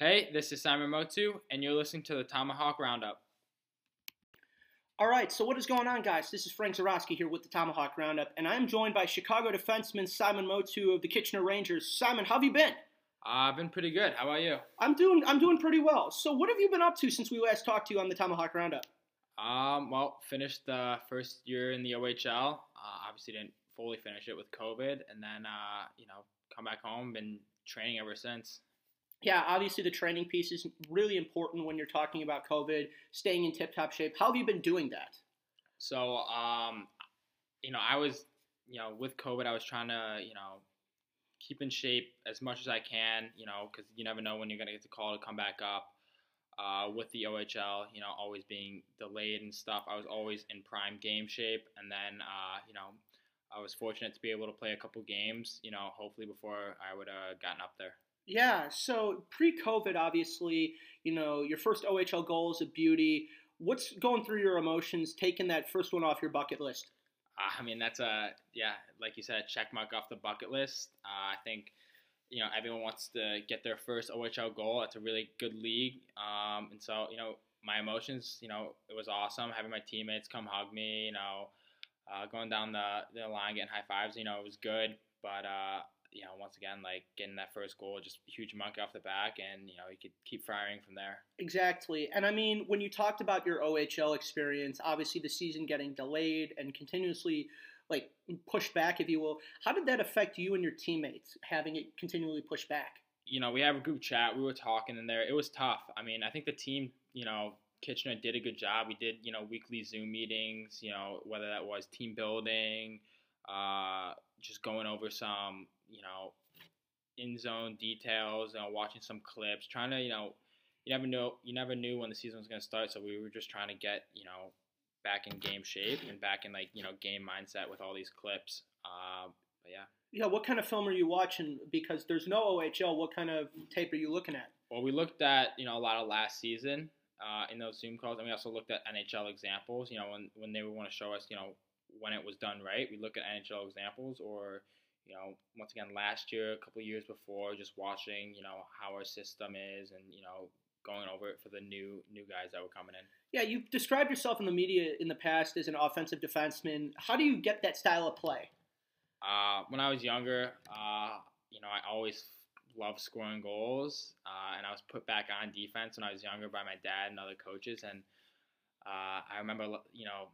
Hey, this is Simon Motew, and you're listening to the Tomahawk Roundup. All right, so what is going on, guys? This is Frank Zarowski here with the Tomahawk Roundup, and I am joined by Chicago defenseman Simon Motew of the Kitchener Rangers. Simon, how have you been? Uh, I've been pretty good. How about you? I'm doing I'm doing pretty well. So, what have you been up to since we last talked to you on the Tomahawk Roundup? Um, well, finished the first year in the OHL. Uh, obviously, didn't fully finish it with COVID, and then uh, you know, come back home. Been training ever since. Yeah, obviously the training piece is really important when you're talking about COVID, staying in tip-top shape. How have you been doing that? So, um, you know, I was, you know, with COVID, I was trying to, you know, keep in shape as much as I can, you know, because you never know when you're gonna get the call to come back up. Uh, with the OHL, you know, always being delayed and stuff, I was always in prime game shape, and then, uh, you know, I was fortunate to be able to play a couple games, you know, hopefully before I would have gotten up there. Yeah, so pre-COVID, obviously, you know, your first OHL goal is a beauty. What's going through your emotions, taking that first one off your bucket list? Uh, I mean, that's a yeah, like you said, a check mark off the bucket list. Uh, I think you know everyone wants to get their first OHL goal. It's a really good league, um, and so you know my emotions. You know, it was awesome having my teammates come hug me. You know, uh, going down the the line, getting high fives. You know, it was good, but uh, you know, once again, like getting that first goal, just huge monkey off the back, and you know, you could keep firing from there. Exactly, and I mean, when you talked about your OHL experience, obviously the season getting delayed and continuously like pushed back, if you will. How did that affect you and your teammates having it continually pushed back? You know, we have a group chat. We were talking in there. It was tough. I mean, I think the team, you know, Kitchener did a good job. We did, you know, weekly Zoom meetings. You know, whether that was team building, uh, just going over some you know, in zone details, you know, watching some clips, trying to, you know, you never know, you never knew when the season was going to start. So we were just trying to get, you know, back in game shape and back in like, you know, game mindset with all these clips. Uh, but yeah. Yeah, what kind of film are you watching? Because there's no OHL. What kind of tape are you looking at? Well, we looked at you know a lot of last season uh, in those Zoom calls, and we also looked at NHL examples. You know, when when they would want to show us, you know, when it was done right, we look at NHL examples, or you know, once again, last year, a couple years before, just watching, you know, how our system is and, you know, going over it for the new new guys that were coming in. Yeah, you've described yourself in the media in the past as an offensive defenseman. How do you get that style of play? Uh, when I was younger, uh, you know, I always loved scoring goals, uh, and I was put back on defense when I was younger by my dad and other coaches. And uh, I remember, you know,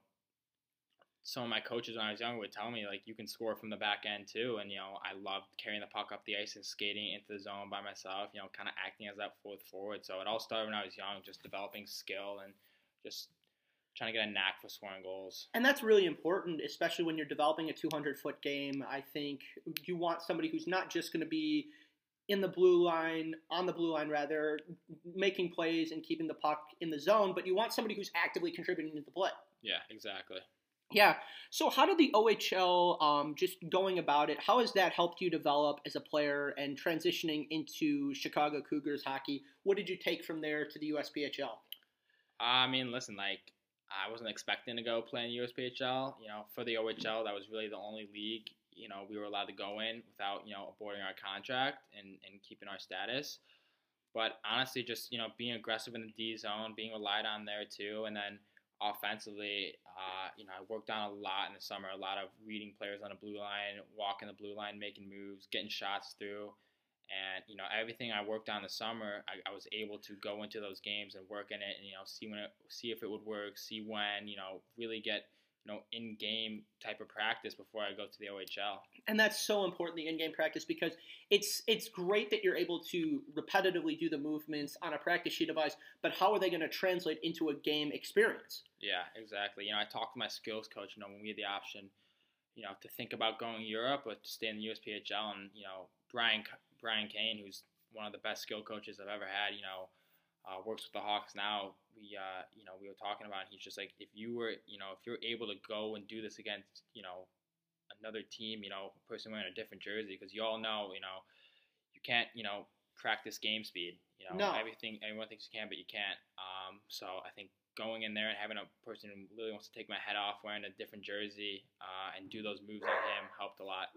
some of my coaches when I was younger would tell me like you can score from the back end too, and you know I loved carrying the puck up the ice and skating into the zone by myself. You know, kind of acting as that fourth forward. So it all started when I was young, just developing skill and just trying to get a knack for scoring goals. And that's really important, especially when you're developing a 200 foot game. I think you want somebody who's not just going to be in the blue line, on the blue line rather, making plays and keeping the puck in the zone, but you want somebody who's actively contributing to the play. Yeah, exactly. Yeah. So, how did the OHL, um, just going about it, how has that helped you develop as a player and transitioning into Chicago Cougars hockey? What did you take from there to the USPHL? I mean, listen, like I wasn't expecting to go play in USPHL. You know, for the OHL, that was really the only league you know we were allowed to go in without you know aborting our contract and and keeping our status. But honestly, just you know being aggressive in the D zone, being relied on there too, and then offensively, uh, you know, I worked on a lot in the summer, a lot of reading players on the blue line, walking the blue line, making moves, getting shots through. And, you know, everything I worked on the summer, I, I was able to go into those games and work in it and, you know, see when it, see if it would work, see when, you know, really get – you know in-game type of practice before I go to the OHL. And that's so important the in-game practice because it's it's great that you're able to repetitively do the movements on a practice sheet device, but how are they going to translate into a game experience? Yeah, exactly. You know, I talked to my skills coach. You know, when we had the option, you know, to think about going to Europe or to stay in the USPHL, and you know, Brian Brian Kane, who's one of the best skill coaches I've ever had. You know uh, works with the Hawks now. We, uh, you know, we were talking about. He's just like, if you were, you know, if you're able to go and do this against, you know, another team, you know, a person wearing a different jersey, because you all know, you know, you can't, you know, practice game speed. You know, no. everything everyone thinks you can, but you can't. Um, so I think going in there and having a person who really wants to take my head off wearing a different jersey uh, and do those moves on him helped a lot.